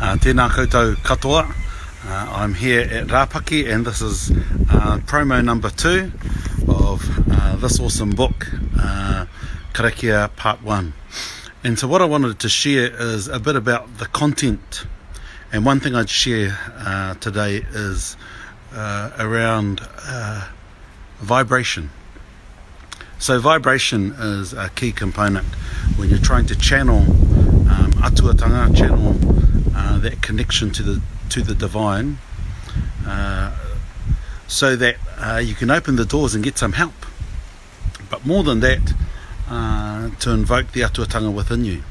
Uh, tēnā koutou katoa. Uh, I'm here at Rapaki and this is uh, promo number two of uh, this awesome book, uh, Karakia Part 1. And so what I wanted to share is a bit about the content. And one thing I'd share uh, today is uh, around uh, vibration. So vibration is a key component when you're trying to channel um, atuatanga, channel uh, that connection to the to the divine, uh, so that uh, you can open the doors and get some help. But more than that, uh, to invoke the atuatanga within you.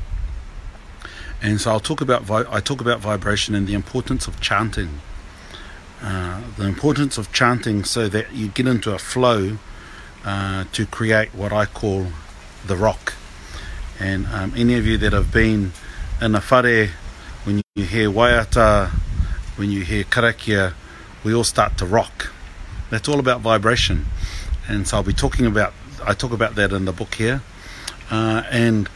And so I'll talk about vi- I talk about vibration and the importance of chanting. Uh, the importance of chanting so that you get into a flow to create what I call the rock. And um, any of you that have been in a whare, you hear waiata, when you hear karakia, we all start to rock. That's all about vibration. And so I'll be talking about, I talk about that in the book here. Uh, and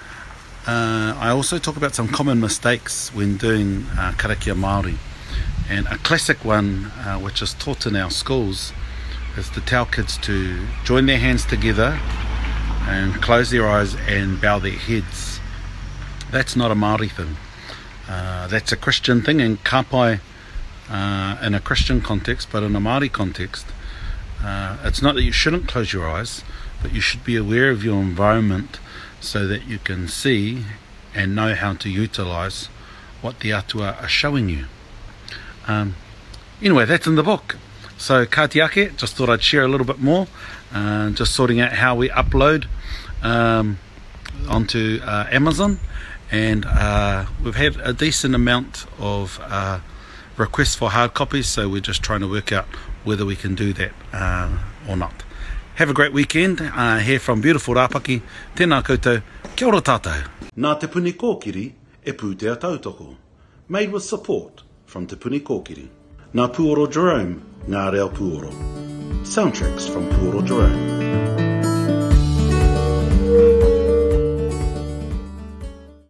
uh, I also talk about some common mistakes when doing uh, karakia Māori. And a classic one, uh, which is taught in our schools, is to tell kids to join their hands together and close their eyes and bow their heads. That's not a Māori thing. Uh, that's a Christian thing, and kapai uh, in a Christian context, but in a Māori context, uh, it's not that you shouldn't close your eyes, but you should be aware of your environment so that you can see and know how to utilize what the atua are showing you. Um, anyway, that's in the book. So Katiake, just thought I'd share a little bit more, uh, just sorting out how we upload um, onto uh, Amazon, and uh, we've had a decent amount of uh, requests for hard copies, so we're just trying to work out whether we can do that uh, or not. Have a great weekend uh, here from beautiful Rapaki. Tēnā koutou, kia ora tātou. Nā te puni kōkiri e pūtea tautoko. Made with support from Te Puni Kōkiri. Nā Puoro Jerome, Ngā Reo Puoro. Soundtracks from Puoro Jerome.